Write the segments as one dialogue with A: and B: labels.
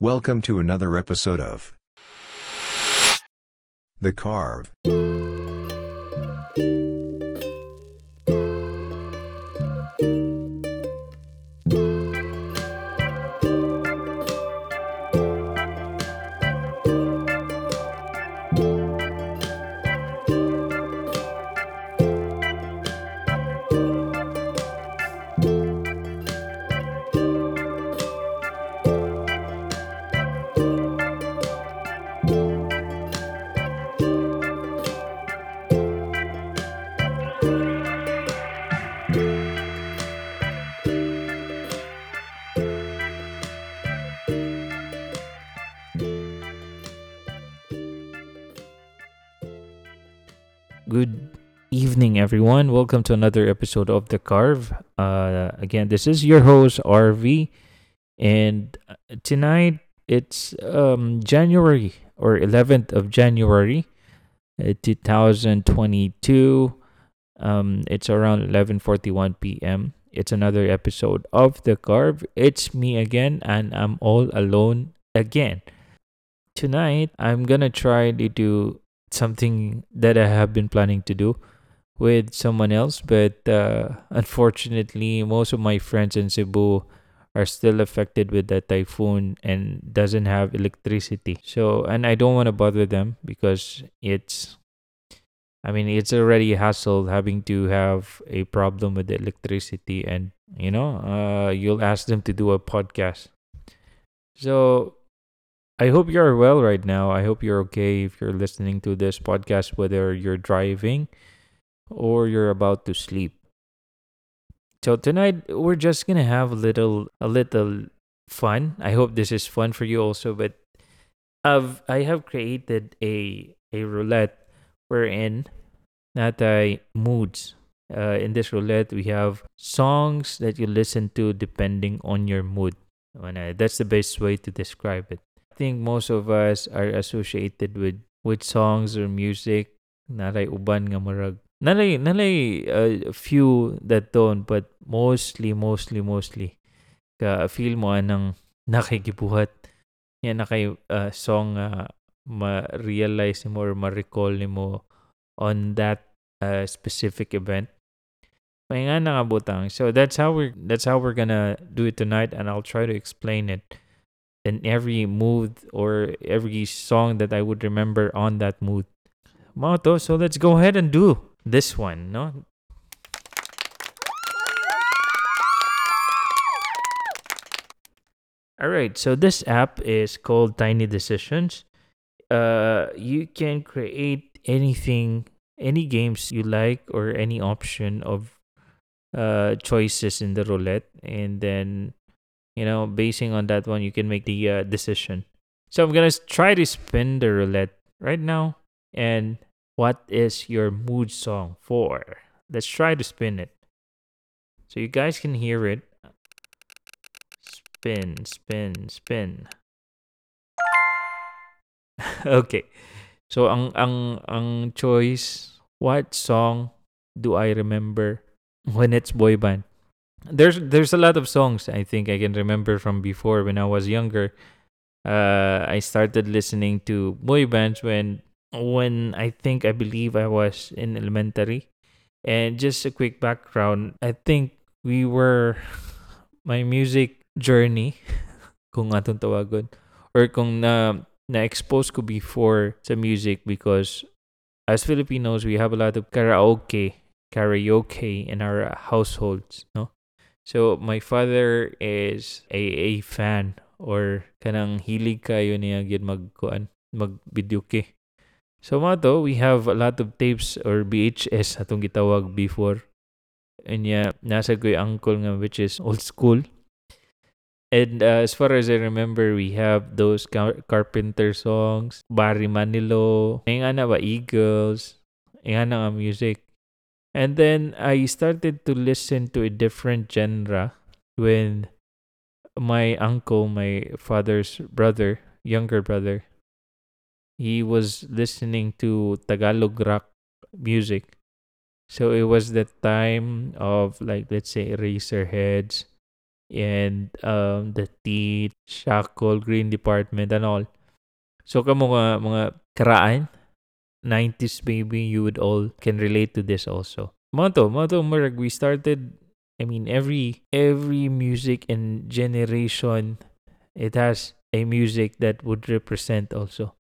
A: Welcome to another episode of The
B: Carv. Welcome to another episode of The Carv. Uh, again, this is your host, RV. And uh, tonight, it's um, January or 11th of January, uh, 2022. Um, it's around 11.41 p.m. It's another episode of The Carv. It's me again, and I'm all alone again. Tonight, I'm going to try to do something that I have been planning to do with someone else, but uh, unfortunately, most of my friends in Cebu are still affected with the typhoon and doesn't have electricity. So, and I don't want to bother them because it's I mean, it's already a hassle having to have a problem with the electricity and you know, uh you'll ask them to do a podcast. So, I hope you're well right now. I hope you're okay if you're listening to this podcast, whether you're driving or you're about to sleep. So tonight we're just gonna have a little a little fun. I hope this is fun for you also. But I've I have created a a roulette wherein natay moods. Uh, in this roulette, we have songs that you listen to depending on your mood. And, uh, That's the best way to describe it I think most of us are associated with with songs or music naray uban nga murag naray naray uh, few that don't but mostly mostly mostly ka feel mo anang nakikibuhat. Yan na kay uh, song nga ma-realize mo or ma-recall ni mo on that uh, specific event. May nga nakabutang so that's how we're that's how we're gonna do it tonight and I'll try to explain it in every mood or every song that I would remember on that mood. Moto, so let's go ahead and do this one, no? All right, so this app is called Tiny Decisions. Uh, you can create anything, any games you like, or any option of uh choices in the roulette, and then you know basing on that one you can make the uh, decision so i'm gonna try to spin the roulette right now and what is your mood song for? Let's try to spin it. So you guys can hear it. Spin spin spin. Okay. So ang ang ang choice what song do i remember when it's boy band? There's there's a lot of songs I think I can remember from before when I was younger. Uh, I started listening to boy bands when when I think I believe I was in elementary. And just a quick background, I think we were my music journey kung atong tawagon or kung na na-expose ko before sa music because as Filipinos we have a lot of karaoke karaoke in our households no so my father is a, a fan or kanang hilig kayo niya gid magkuan mag videoke. So mga to, we have a lot of tapes or VHS atong gitawag before. And yeah, nasa ko yung uncle nga which is old school. And uh, as far as I remember, we have those car- Carpenter songs, Barry Manilow, yung ana ba, Eagles, yung ana nga music. And then I started to listen to a different genre when my uncle, my father's brother, younger brother, he was listening to Tagalog rock music. So it was the time of like let's say Eraserheads, and um, the teeth, Siakol, Grin Department, and all. So kamo mga mga karaan, 90s maybe you would all can relate to this also. Mga to, mga to, marag, we started, I mean, every every music and generation, it has a music that would represent also.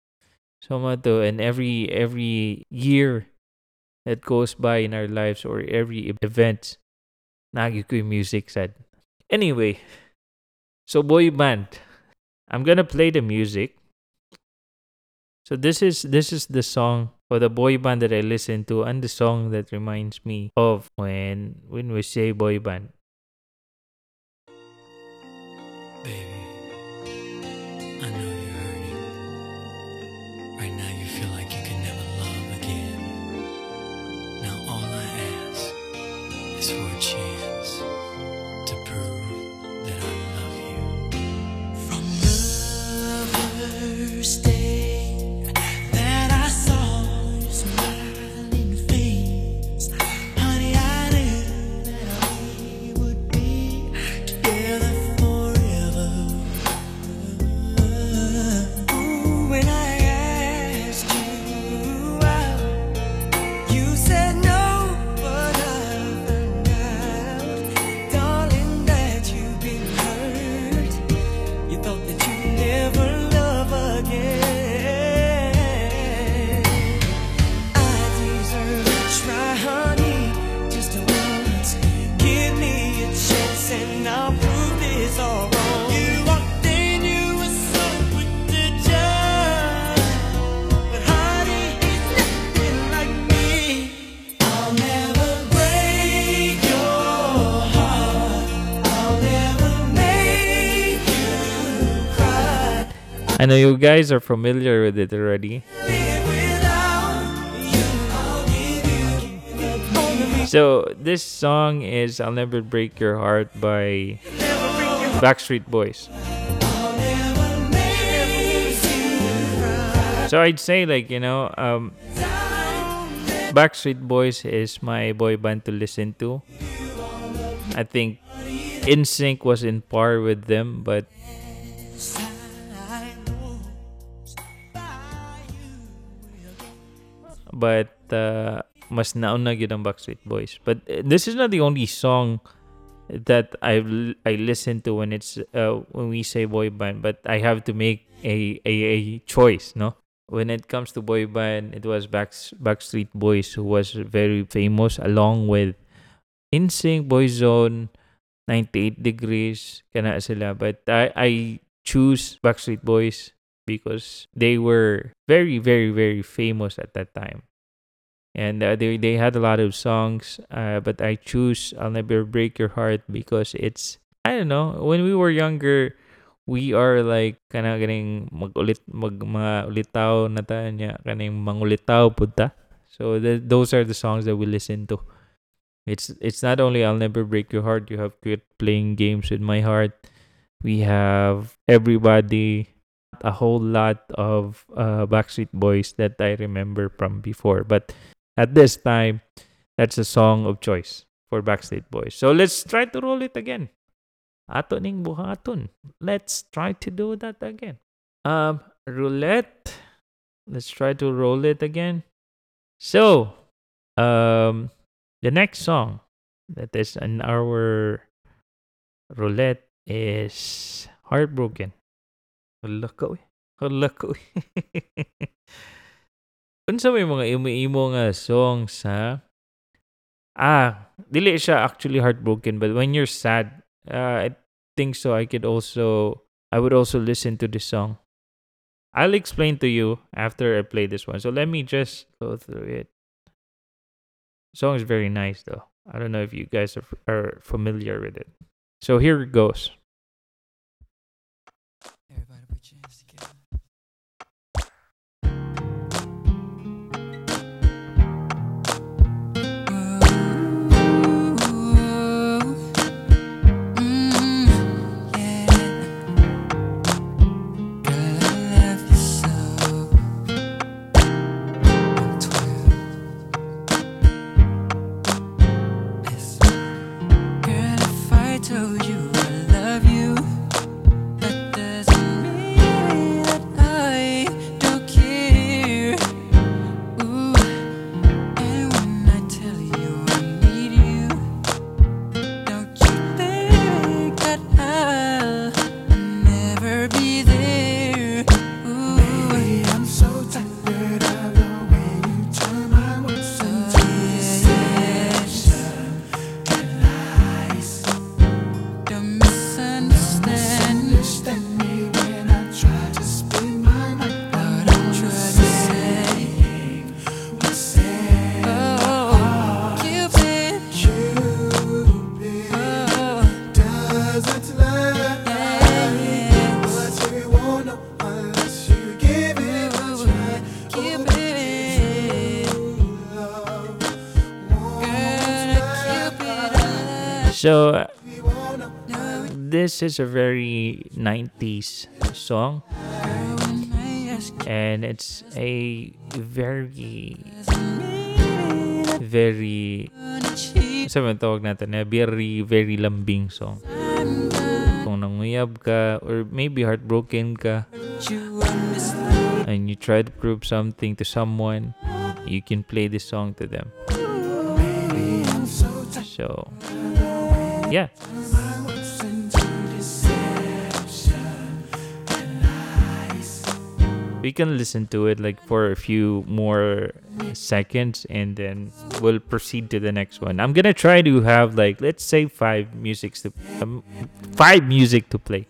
B: So mga and every every year that goes by in our lives or every event, nagi music sad. Anyway, so boy band. I'm gonna play the music. So this is this is the song or the boy band that I listen to and the song that reminds me of when when we say boy band.
C: Baby, is I
B: know you guys are familiar with it already. So this song is "I'll Never Break Your Heart" by. Backstreet Boys. So I'd say like you know, um, Backstreet Boys is my boy band to listen to. I think NSYNC was in par with them, but but uh, mas nauna Backstreet Boys. But uh, this is not the only song that I I listen to when it's uh, when we say boy band. But I have to make a a, a choice, no. When it comes to boy band, it was Back, Backstreet Boys who was very famous, along with NSYNC, Boyzone, 98 Degrees, kana sila. But I I choose Backstreet Boys because they were very very very famous at that time. And uh, they they had a lot of songs uh, but i choose i'll never break your heart because it's i don't know when we were younger we are like kana ganing magulit mag mga ulitaw na ta niya kaning mangulitaw punta so th- those are the songs that we listen to. It's it's not only i'll never break your heart you have quit playing games with my heart. We have everybody a whole lot of uh, Backstreet Boys that I remember from before. But at this time, that's a song of choice for Backstreet Boys. So let's try to roll it again. Ato ning buhaton. Let's try to do that again. Um, roulette. Let's try to roll it again. So, um, the next song that is in our roulette is Heartbroken. Hala ka, uy. Hala ka, uy. Unsa may mga imo-imo nga song sa Ah, dili siya actually heartbroken but when you're sad, uh, I think so I could also I would also listen to this song. I'll explain to you after I play this one. So let me just go through it. Song is very nice though. I don't know if you guys are, are familiar with it. So here it goes. So this is a very 90s song. And it's a very very tawag natin eh, very very lambing song. Kung nanguyab ka or maybe heartbroken ka and you try to prove something to someone you can play this song to them. So yeah. We can listen to it like for a few more seconds and then we'll proceed to the next one. I'm gonna try to have like let's say five musics to um, five music to play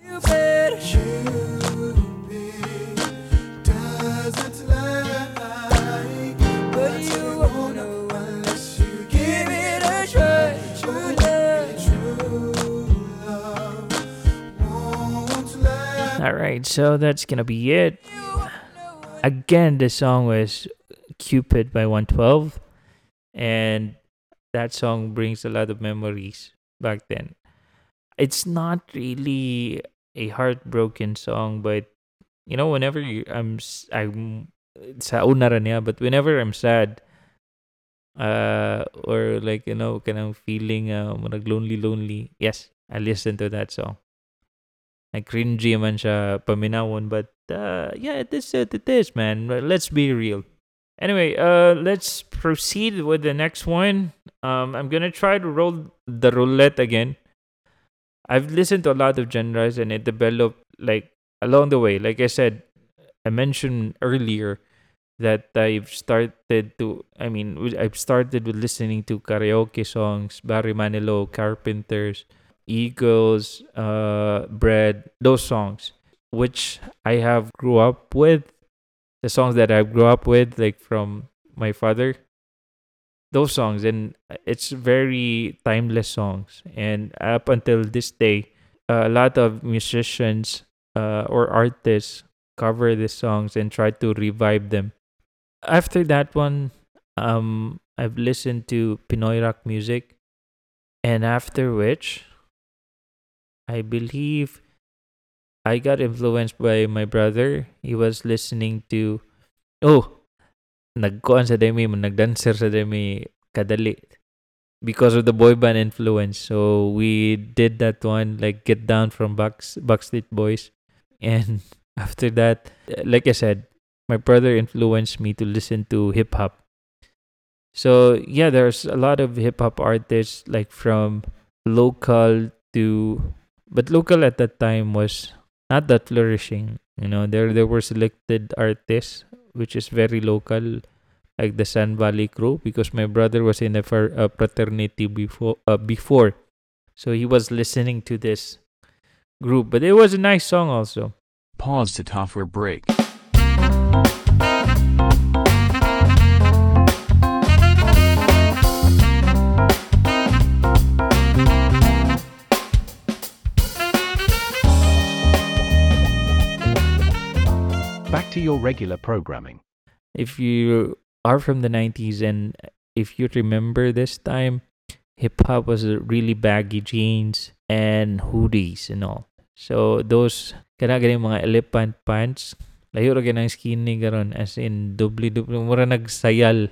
D: lie.
B: all right so that's gonna be it again the song was cupid by 112 and that song brings a lot of memories back then it's not really a heartbroken song but you know whenever you i'm i'm sa una ra niya, but whenever i'm sad uh or like you know kanang feeling uh lonely lonely yes i listen to that song cringy man siya paminawon but uh yeah it is it is man. Let's be real. Anyway uh let's proceed with the next one. Um i'm gonna try to roll the roulette again. I've listened to a lot of genres and it developed like along the way. Like i said i mentioned earlier that i've started to i mean i've started with listening to karaoke songs barry manilow carpenters eagles uh bread those songs which i have grew up with. The songs that i grew up with like from my father those songs. And it's very timeless songs. And up until this day a lot of musicians uh, or artists cover these songs and try to revive them. After that one um i've listened to pinoy rock music. And after which i believe i got influenced by my brother. He was listening to oh nagkuan sa demi nagdancer sa demi kadali because of the boy band influence. So we did that one like get down from Bucks Backstreet Boys. And after that like I said my brother influenced me to listen to hip hop so yeah there's a lot of hip hop artists like from local to but local at that time was not that flourishing you know. There there were selected artists which is very local like the San Valley crew because my brother was in a, fr- a fraternity before uh, before. So he was listening to this group but it was a nice song also.
E: Pause to top for break.
F: To your regular programming.
B: if you are from the 90s and if you remember this time hip hop was really baggy jeans and hoodies and all. So those kana gani mga elephant pants layo ra ganang skinny garon as in dubli dubli mura nagsayal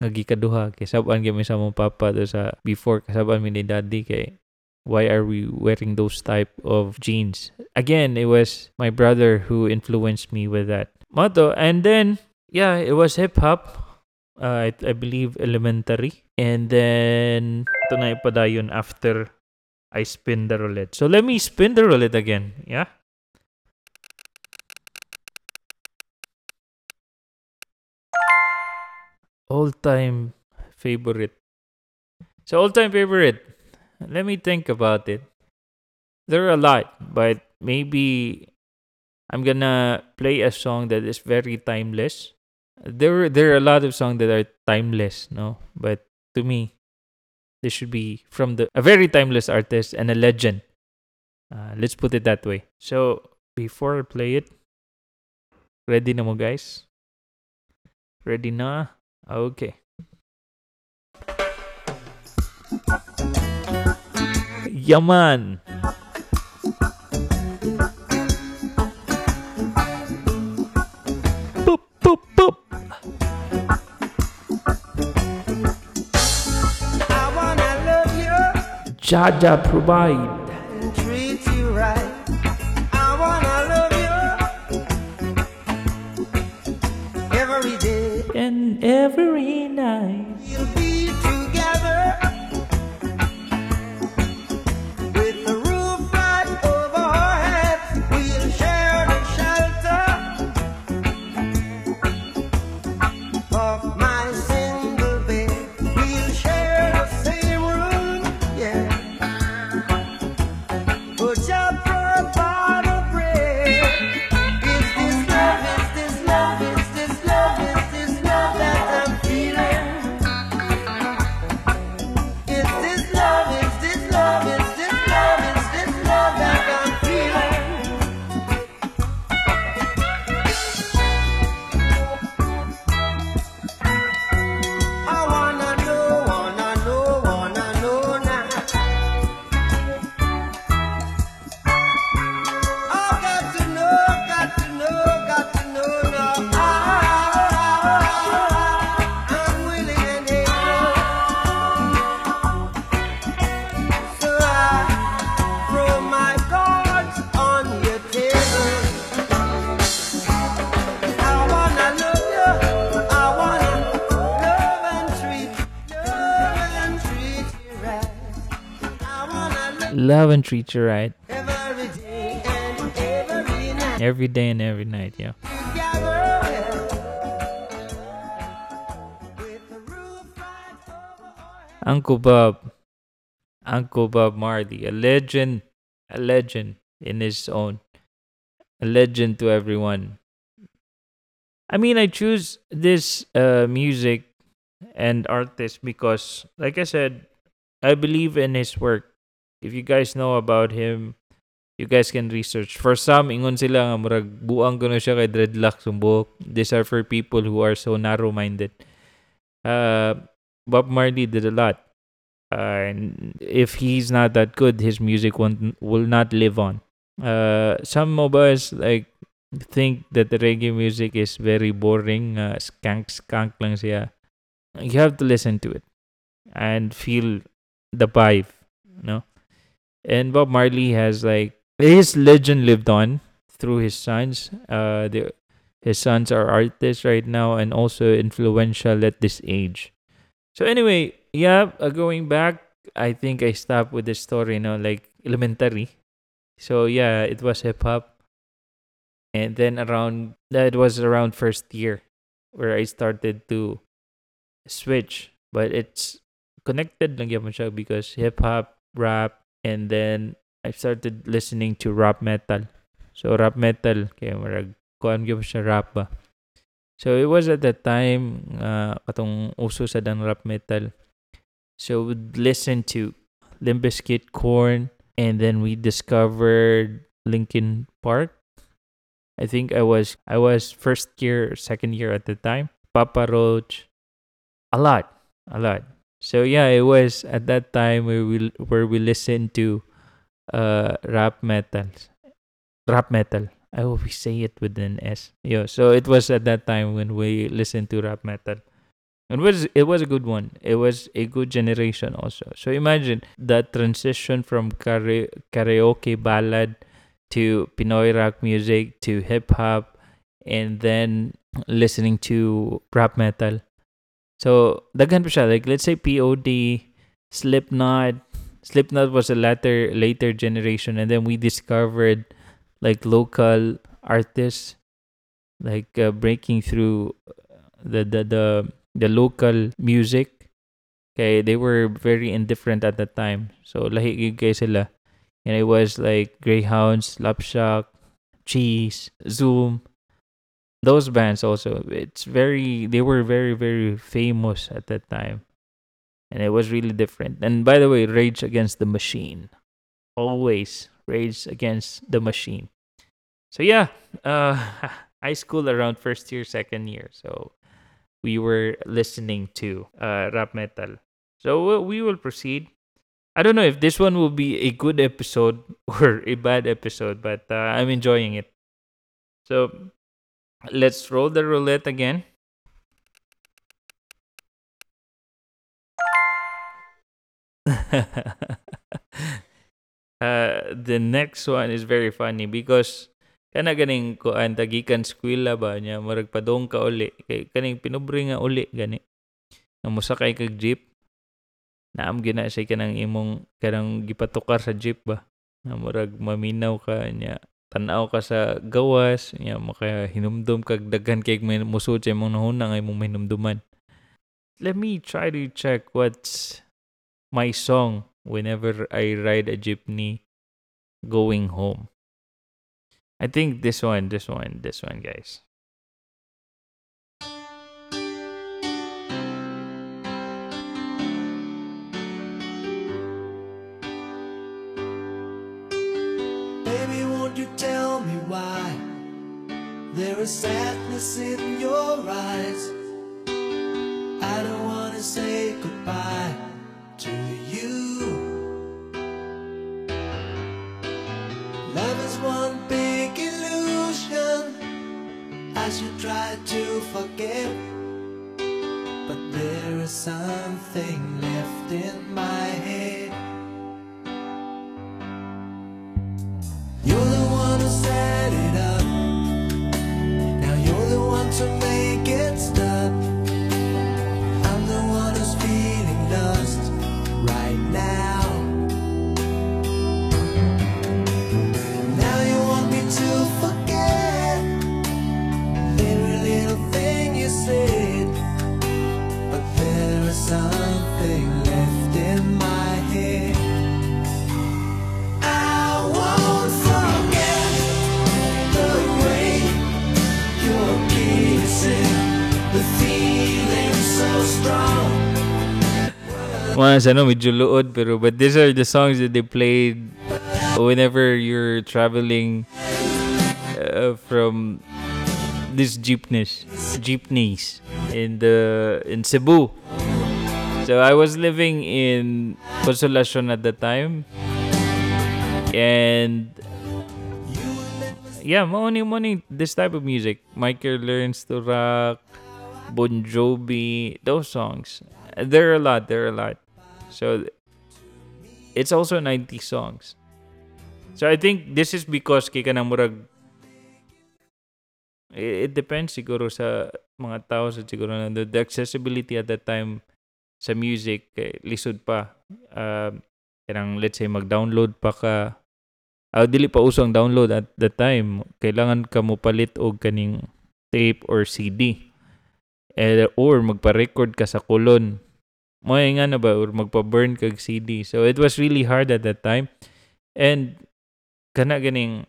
B: nga gikaduha kay saban gyud sa mong papa do sa before kasaban mi ni daddy kay why are we wearing those type of jeans? Again it was my brother who influenced me with that Mato, and then yeah, it was hip hop. Uh, I, I believe elementary. And then ito na after I spin the roulette. So let me spin the roulette again. Yeah. All time favorite. So all time favorite. Let me think about it. There are a lot, but maybe I'm gonna play a song that is very timeless. There, there are a lot of songs that are timeless, no. But to me, this should be from the a very timeless artist and a legend. Uh, let's put it that way. So before I play it, Ready na mo guys? Ready na? Okay. Yaman! Boop, Jaja provide.
G: Love
B: and
G: treat you right. every day and every night
B: Every day and every night, yeah.
G: together. With the roof right over our heads.
B: Uncle Bob. Uncle Bob Marley. A legend. A legend in his own. A legend to everyone. I mean, I choose this uh, music and artist because, like I said, I believe in his work. If you guys know about him, you guys can research. For some, ingon sila nga murag buang ko siya kay dreadlocks ang. These are for people who are so narrow-minded. Uh, Bob Marley did a lot. Uh, and if he's not that good, his music won't, will not live on. Uh, some us like think that the reggae music is very boring. Uh, skank skank lang siya. You have to listen to it and feel the vibe, no? And Bob Marley has like his legend lived on through his sons. Uh, the his sons are artists right now and also influential at this age. So anyway, yeah, uh, going back, I think I stopped with the story, you know, like elementary. So yeah, it was hip hop, and then around that was around first year where I started to switch, but it's connected lang siya because hip hop, rap, and then I started listening to rap metal. So rap metal, kaya marag kuan gyapon siya rap ba. So it was at that time uh, katong uso sa dang rap metal. So we'd listen to Limp Bizkit, Korn, and then we discovered Linkin Park. I think I was I was first year, second year at the time. Papa Roach, a lot, a lot. So yeah, it was at that time where we where we listened to uh rap metal, rap metal. I hope we say it with an S. Yeah, so it was at that time when we listened to rap metal. It was it was a good one. It was a good generation also. So imagine that transition from kara- karaoke ballad to Pinoy rock music to hip hop and then listening to rap metal. So daghan pa like let's say POD, Slipknot. Slipknot was a later later generation and then we discovered like local artists like uh, breaking through the the the the local music. Okay they were very indifferent at that time. So lahi sila. And it was like Greyhoundz Slapshock, cheese zoom those bands also it's very they were very very famous at that time and it was really different and by the way rage against the machine always rage against the machine so yeah uh high school around first year, second year. So we were listening to uh, rap metal. So we will proceed. I don't know if this one will be a good episode or a bad episode, but uh, I'm enjoying it. So let's roll the roulette again. uh, the next one is very funny because kana ganing kuan tagikan skwela ba niya murag padong ka uli. Kay kaning pinubri nga uli gani. Nga mosakay kag jeep. Naam gina siya kanang imong kanang gipatukar sa jeep ba. Nga murag maminaw ka niya tanaw ka sa gawas niya maka hinumdum kag daghan kay may musud sa imong nahuna nga imong hinumduman let me try to check what's my song whenever I ride a jeepney going home. I think this one, this one, this one, guys.
D: There is sadness in your eyes? I don't wanna say goodbye to you. Love is one big illusion. I should try to forget, but there is something left in my head.
B: Mga ano, medyo luod, pero but these are the songs that they played whenever you're traveling uh, from these jeepneys, jeepneys in the in Cebu. So I was living in Consolacion at the time, and yeah, morning, morning, this type of music. Michael learns to rock, Bon Jovi, those songs. There are a lot. There are a lot. So it's also 90 songs. So I think this is because kay kanang murag it, depends siguro sa mga tao sa siguro na the, accessibility at that time sa music eh, lisod pa. Uh, kanang let's say mag-download pa ka Ah, dili pa uso ang download at the time. Kailangan ka mo palit og kaning tape or CD. Eh, or magpa-record ka sa kulon. Mo nga na ba or magpa-burn kag CD. So it was really hard at that time. And kana ganing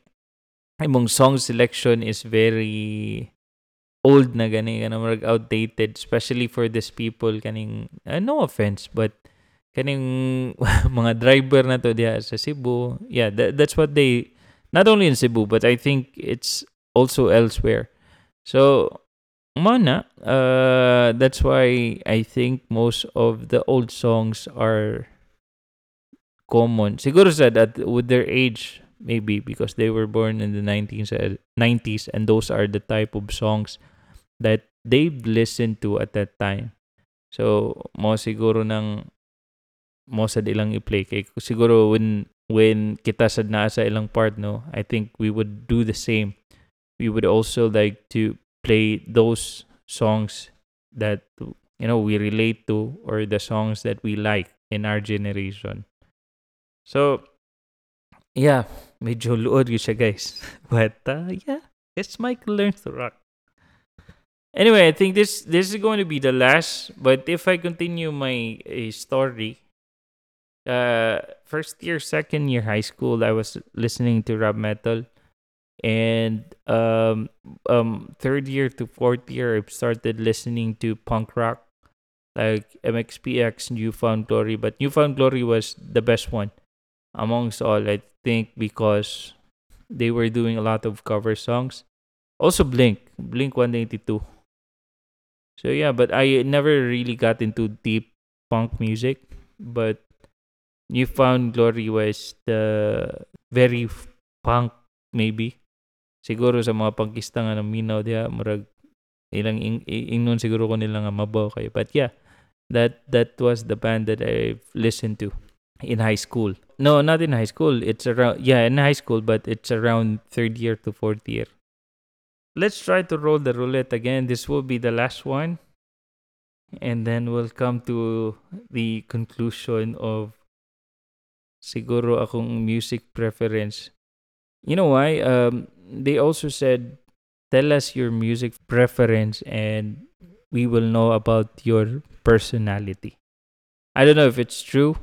B: imong song selection is very old na gani kana murag outdated especially for these people kaning uh, no offense but kaning mga driver na to diha sa Cebu yeah that, that's what they not only in Cebu but I think it's also elsewhere so mana uh that's why I think most of the old songs are common. Siguro sa that with their age maybe because they were born in the 19s uh, 90s and those are the type of songs that they listened to at that time. So mo siguro ng mo sad ilang i-play kay siguro when when kita sad naa sa ilang part no I think we would do the same. We would also like to play those songs that you know we relate to or the songs that we like in our generation. So yeah medyo luod siya guys. But uh, yeah it's Michael learns to rock. Anyway I think this this is going to be the last but if I continue my uh, story uh first year second year high school i was listening to rap metal and um um third year to fourth year i started listening to punk rock like mxpx newfound glory but newfound glory was the best one amongst all i think because they were doing a lot of cover songs Also Blink, Blink 182. So yeah, but I never really got into deep punk music, but Newfound Glory was the very punk maybe. Siguro sa mga pangkista nga ng minaw diha murag ilang ing, ingnon siguro ko nila nga mabaw kayo. But yeah, that that was the band that I listened to in high school. No, not in high school. It's around yeah, in high school, but it's around third year to fourth year. Let's try to roll the roulette again. This will be the last one. And then we'll come to the conclusion of siguro akong music preference. You know why? Um, they also said, tell us your music preference and we will know about your personality. I don't know if it's true,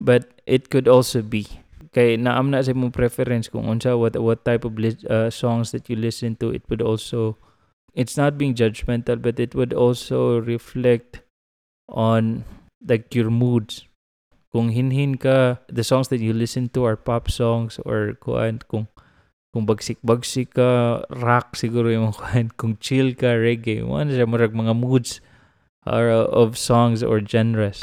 B: but it could also be. Kay naam na sa imong preference kung unsa what what type of uh, songs that you listen to it would also it's not being judgmental but it would also reflect on like your moods kung hinhin ka the songs that you listen to are pop songs or kuan kung kung bagsik bagsik ka rock siguro yung kuan kung chill ka reggae mo siya murag mga moods are uh, of songs or genres.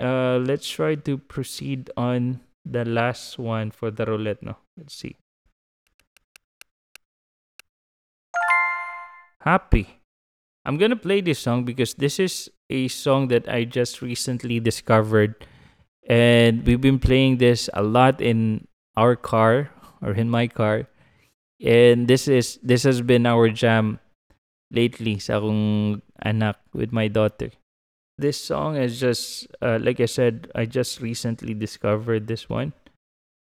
B: Uh let's try to proceed on the last one for the roulette no? Let's see. Happy. I'm gonna play this song because this is a song that i just recently discovered and we've been playing this a lot in our car or in my car. And this is this has been our jam lately sa akong anak with my daughter. This song is just uh, like i said i just recently discovered this one.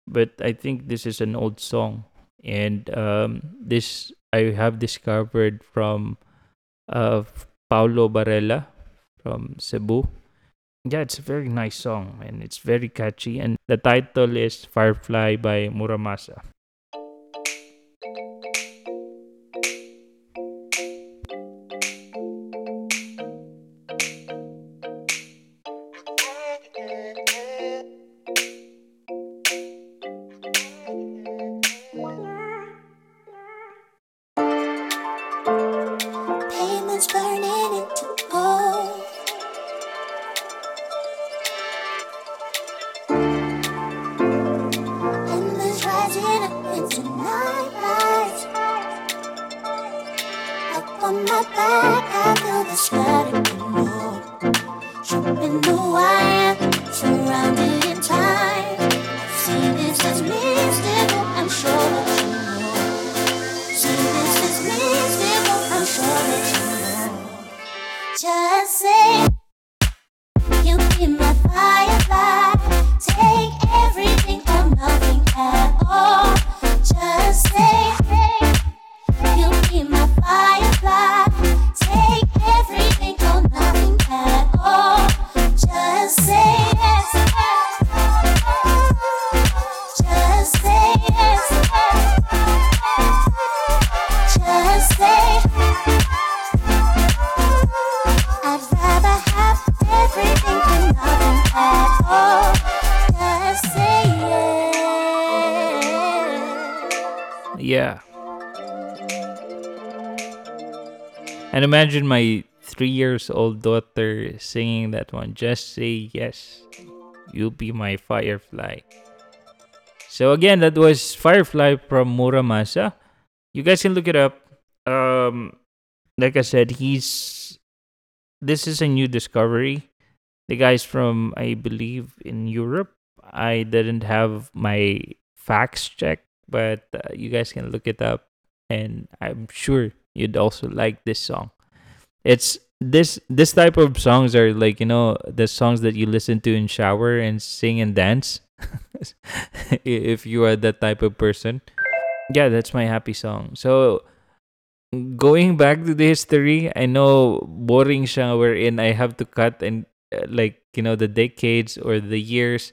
B: But i think this is an old song. And um, this i have discovered from uh, paulo barella from cebu yeah it's a very nice song and it's very catchy and the title is firefly by muramasa
H: back, I feel the to below. Jumping the wire,
B: years old daughter singing that one. Just say yes. You'll be my firefly. So again, that was Firefly from Mura Masa. You guys can look it up. Um, like I said, he's this is a new discovery. The guy's from I believe in Europe. I didn't have my facts checked, but uh, you guys can look it up, and I'm sure you'd also like this song. It's this this type of songs are like you know the songs that you listen to in shower and sing and dance. if you are that type of person, yeah, that's my happy song. So going back to the history, I know boring siya wherein I have to cut and uh, like you know the decades or the years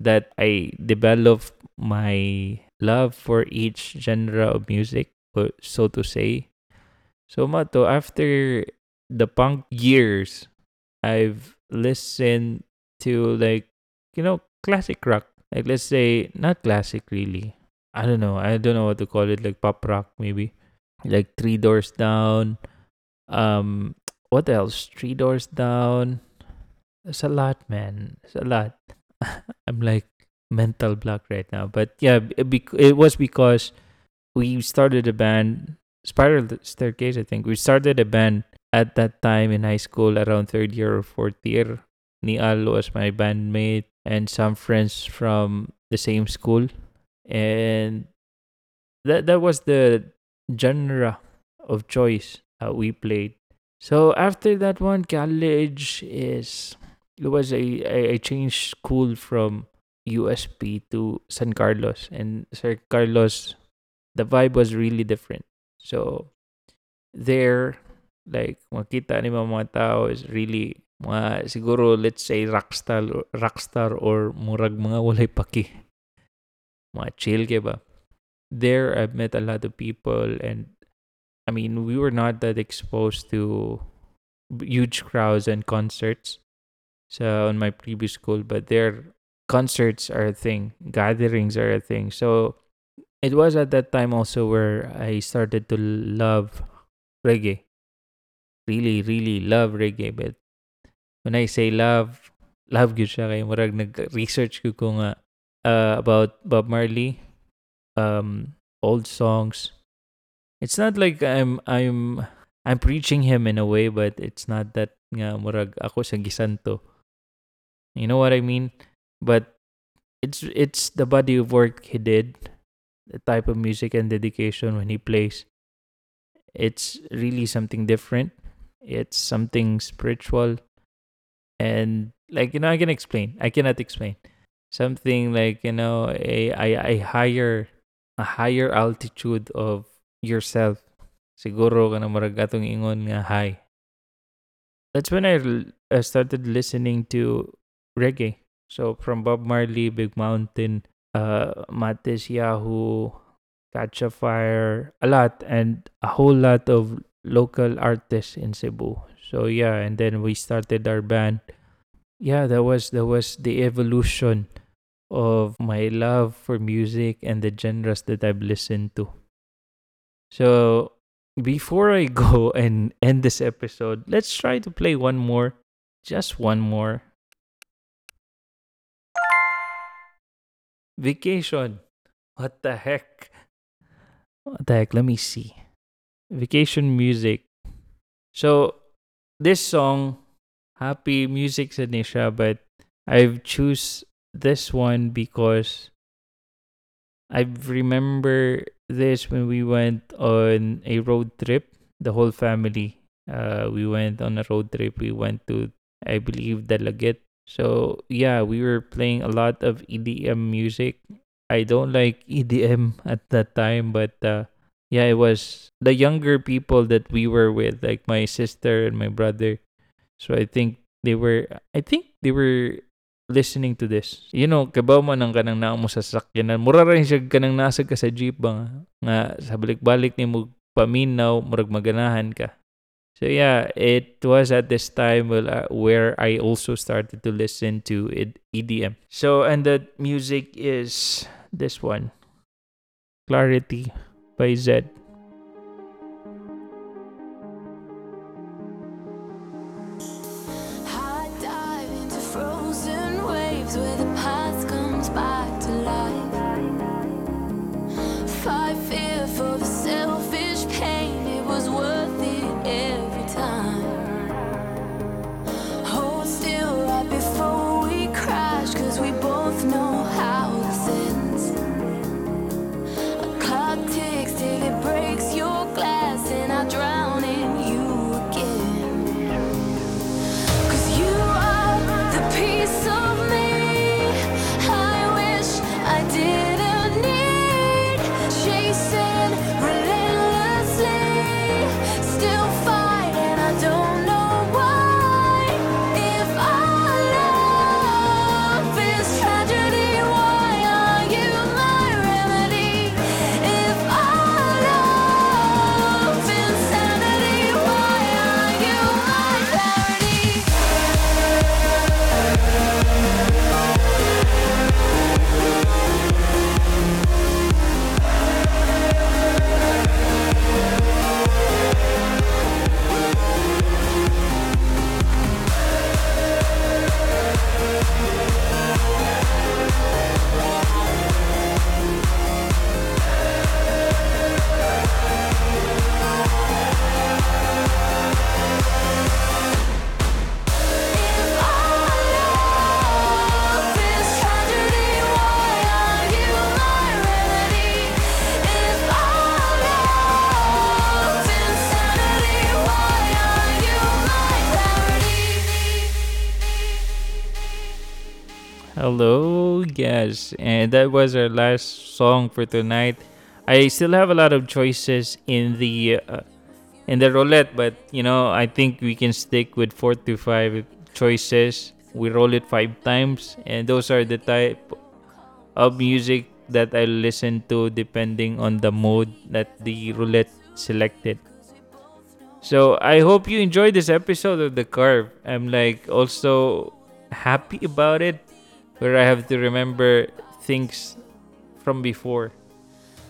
B: that I developed my love for each genre of music, so to say. So Mato, after the punk years, I've listened to like you know classic rock. Like let's say not classic really. I don't know. I don't know what to call it. Like pop rock maybe. like Three Doors Down. Um, what else? Three Doors Down. There's a lot, man. There's a lot. I'm like mental block right now, but yeah, it, bec- it was because we started a band, Spiral Staircase. I think we started a band at that time in high school, around third year or fourth year. Nial was my bandmate, and some friends from the same school, and that that was the genre of choice that we played. So after that one, college is it was a I, I changed school from USP to San Carlos, and San Carlos, the vibe was really different. So there, like makita ni mga tao is really mga siguro let's say rockstar rockstar or murag mga walay paki. Mga chill ke ba? There I've met a lot of people and I mean we were not that exposed to huge crowds and concerts. So on my previous school, but there concerts are a thing, gatherings are a thing. So it was at that time also where I started to love reggae. Really, really love reggae. But when I say love, love gyud siya kay murag nag-research ko ko nga uh, about Bob Marley, um, old songs. It's not like I'm I'm I'm preaching him in a way, but it's not that nga murag ako sa gisanto. You know what I mean? But it's it's the body of work he did, the type of music and dedication when he plays. It's really something different. It's something spiritual, and like you know, I can explain. I cannot explain something like you know a a, a higher a higher altitude of yourself. Siguro ka na marag atong ingon nga high. That's when I, uh, started listening to reggae. So from Bob Marley, Big Mountain, uh, Matisyahu, Catch a Fire, a lot, and a whole lot of local artists in Cebu. So yeah, and then we started our band. Yeah, that was that was the evolution of my love for music and the genres that I've listened to. So before I go and end this episode, let's try to play one more, just one more. Vacation. What the heck? What the heck? Let me see. Vacation music. So this song, happy music sa siya, but I've choose this one because I remember this when we went on a road trip, the whole family. Uh, we went on a road trip. We went to, I believe, Dalaguete. So yeah, we were playing a lot of EDM music. I don't like EDM at that time, but uh, yeah, it was the younger people that we were with, like my sister and my brother. So I think they were, I think they were listening to this. You know, kabaw mo nang kanang naa mo sa sakyanan. Mura rin siya kanang nasa ka sa jeep ba nga sa balik-balik ni mo paminaw, murag maganahan ka. So yeah, it was at this time uh, where I also started to listen to EDM. So and the music is this one, Clarity by
H: Zedd. And
B: that was our last song for tonight. I still have a lot of choices in the uh, in the roulette, but you know, I think we can stick with four to five choices. We roll it five times, and those are the type of music that I listen to depending on the mode that the roulette selected. So I hope you enjoyed this episode of The Carv. I'm like also happy about it, where I have to remember things from before.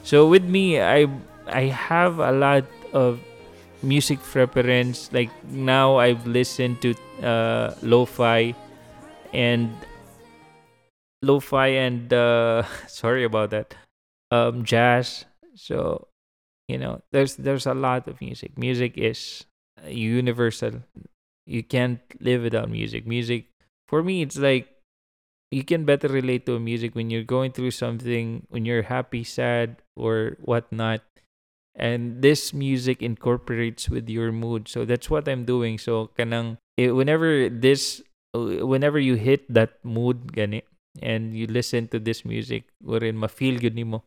B: So with me, I I have a lot of music preference. Like now, I've listened to uh, lo-fi and lo-fi and uh, sorry about that, um, jazz. So you know, there's there's a lot of music. Music is universal. You can't live without music. Music for me, it's like you can better relate to music when you're going through something, when you're happy, sad, or whatnot. And this music incorporates with your mood. So that's what I'm doing. So kanang eh, whenever this uh, whenever you hit that mood gani and you listen to this music, wherein ma-feel good nimo.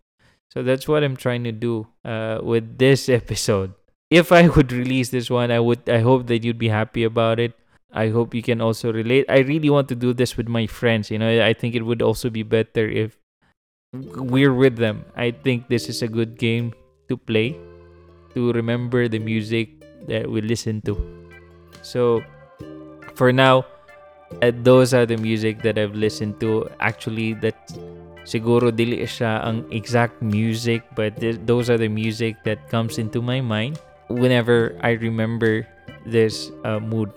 B: So that's what I'm trying to do uh, with this episode. If I would release this one, I would I hope that you'd be happy about it. I hope you can also relate. I really want to do this with my friends. You know, I think it would also be better if we're with them. I think this is a good game to play to remember the music that we listen to. So for now, uh, those are the music that I've listened to. Actually, that siguro dili siya ang exact music, but th- those are the music that comes into my mind whenever I remember this uh, mood.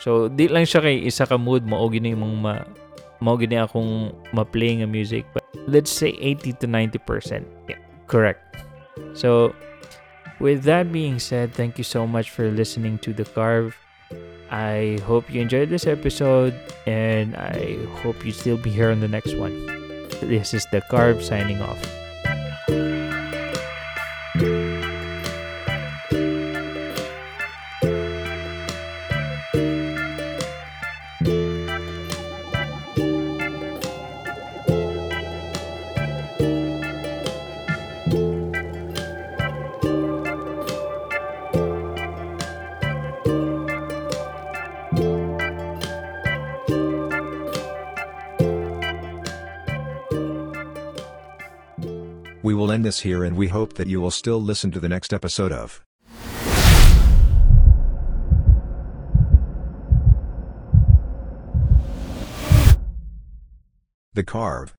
B: So, di lang siya kay isa ka mood, mao gini mong ma mao gini akong ma-play nga music. But let's say 80 to 90%. Yeah, correct. So, with that being said, thank you so much for listening to The Carv. I hope you enjoyed this episode and I hope you still be here on the next one. This is The Carv signing off.
A: Here and we hope that you will still listen to the next episode of The Carv.